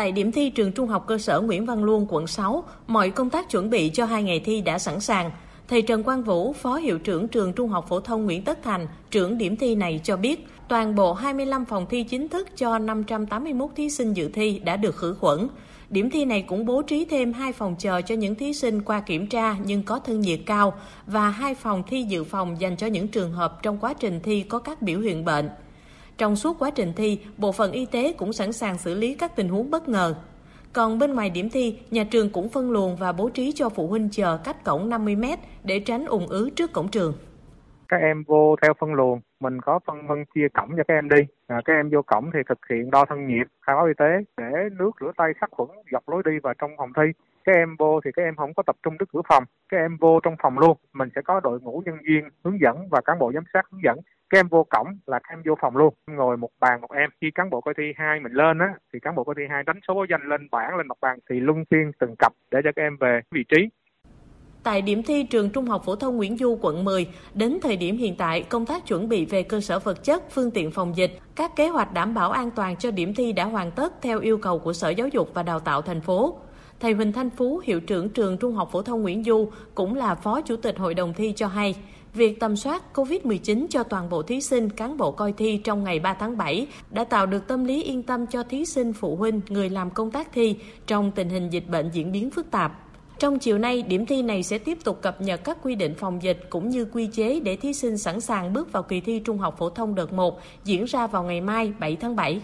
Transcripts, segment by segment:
Tại điểm thi trường Trung học cơ sở Nguyễn Văn Luân, quận 6, mọi công tác chuẩn bị cho hai ngày thi đã sẵn sàng. Thầy Trần Quang Vũ, Phó Hiệu trưởng trường Trung học Phổ thông Nguyễn Tất Thành, trưởng điểm thi này cho biết, toàn bộ 25 phòng thi chính thức cho 581 thí sinh dự thi đã được khử khuẩn. Điểm thi này cũng bố trí thêm hai phòng chờ cho những thí sinh qua kiểm tra nhưng có thân nhiệt cao và hai phòng thi dự phòng dành cho những trường hợp trong quá trình thi có các biểu hiện bệnh. Trong suốt quá trình thi, bộ phận y tế cũng sẵn sàng xử lý các tình huống bất ngờ. Còn bên ngoài điểm thi, nhà trường cũng phân luồng và bố trí cho phụ huynh chờ cách cổng 50 m để tránh ủng ứ trước cổng trường. Các em vô theo phân luồng, mình có phân phân chia cổng cho các em đi. À, các em vô cổng thì thực hiện đo thân nhiệt, khai báo y tế để nước rửa tay sát khuẩn dọc lối đi và trong phòng thi. Các em vô thì các em không có tập trung trước cửa phòng, các em vô trong phòng luôn. Mình sẽ có đội ngũ nhân viên hướng dẫn và cán bộ giám sát hướng dẫn các em vô cổng là các em vô phòng luôn. Ngồi một bàn một em. Khi cán bộ coi thi hai mình lên á thì cán bộ coi thi hai đánh số báo danh lên bảng lên mặt bàn thì luân phiên từng cặp để cho các em về vị trí. Tại điểm thi trường Trung học phổ thông Nguyễn Du quận 10, đến thời điểm hiện tại, công tác chuẩn bị về cơ sở vật chất, phương tiện phòng dịch, các kế hoạch đảm bảo an toàn cho điểm thi đã hoàn tất theo yêu cầu của Sở Giáo dục và Đào tạo thành phố. Thầy Huỳnh Thanh Phú, hiệu trưởng trường Trung học phổ thông Nguyễn Du, cũng là phó chủ tịch hội đồng thi cho hay, việc tầm soát COVID-19 cho toàn bộ thí sinh, cán bộ coi thi trong ngày 3 tháng 7 đã tạo được tâm lý yên tâm cho thí sinh, phụ huynh, người làm công tác thi trong tình hình dịch bệnh diễn biến phức tạp. Trong chiều nay, điểm thi này sẽ tiếp tục cập nhật các quy định phòng dịch cũng như quy chế để thí sinh sẵn sàng bước vào kỳ thi Trung học phổ thông đợt 1 diễn ra vào ngày mai 7 tháng 7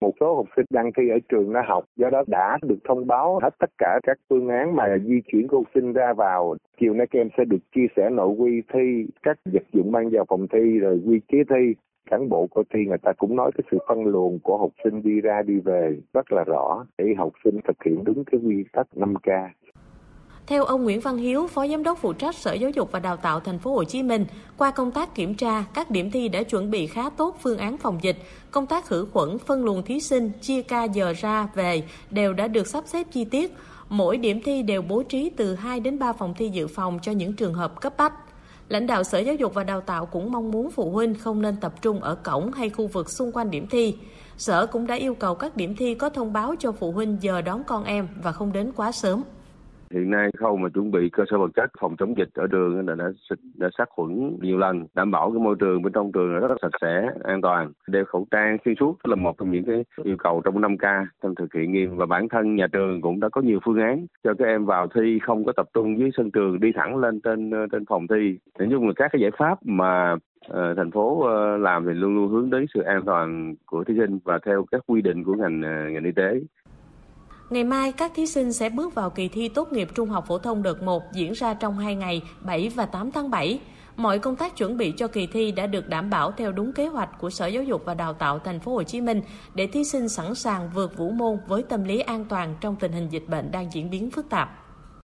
một số học sinh đăng thi ở trường đã học, do đó đã được thông báo hết tất cả các phương án mà di chuyển của học sinh ra vào chiều nay các em sẽ được chia sẻ nội quy thi, các vật dụng mang vào phòng thi, rồi quy chế thi cán bộ coi thi người ta cũng nói cái sự phân luồng của học sinh đi ra đi về rất là rõ, để học sinh thực hiện đúng cái quy tắc 5K. Theo ông Nguyễn Văn Hiếu, Phó Giám đốc phụ trách Sở Giáo dục và Đào tạo Thành phố Hồ Chí Minh, qua công tác kiểm tra, các điểm thi đã chuẩn bị khá tốt phương án phòng dịch, công tác khử khuẩn, phân luồng thí sinh, chia ca giờ ra về đều đã được sắp xếp chi tiết. Mỗi điểm thi đều bố trí từ 2 đến 3 phòng thi dự phòng cho những trường hợp cấp bách. Lãnh đạo Sở Giáo dục và Đào tạo cũng mong muốn phụ huynh không nên tập trung ở cổng hay khu vực xung quanh điểm thi. Sở cũng đã yêu cầu các điểm thi có thông báo cho phụ huynh giờ đón con em và không đến quá sớm. Hiện nay khâu mà chuẩn bị cơ sở vật chất phòng chống dịch ở trường đã đã, đã sát khuẩn nhiều lần, đảm bảo cái môi trường bên trong trường là rất là sạch sẽ, an toàn. Đeo khẩu trang xuyên suốt là một trong những cái yêu cầu trong 5K trong thực hiện nghiêm và bản thân nhà trường cũng đã có nhiều phương án cho các em vào thi không có tập trung dưới sân trường đi thẳng lên trên ờ, trên phòng thi. Nói chung là các cái giải pháp mà ờ, thành phố ờ, làm thì luôn luôn hướng đến sự an toàn của thí sinh và theo các quy định của ngành ngành y tế. Ngày mai, các thí sinh sẽ bước vào kỳ thi tốt nghiệp trung học phổ thông đợt 1 diễn ra trong 2 ngày 7 và 8 tháng 7. Mọi công tác chuẩn bị cho kỳ thi đã được đảm bảo theo đúng kế hoạch của Sở Giáo dục và Đào tạo Thành phố Hồ Chí Minh để thí sinh sẵn sàng vượt vũ môn với tâm lý an toàn trong tình hình dịch bệnh đang diễn biến phức tạp.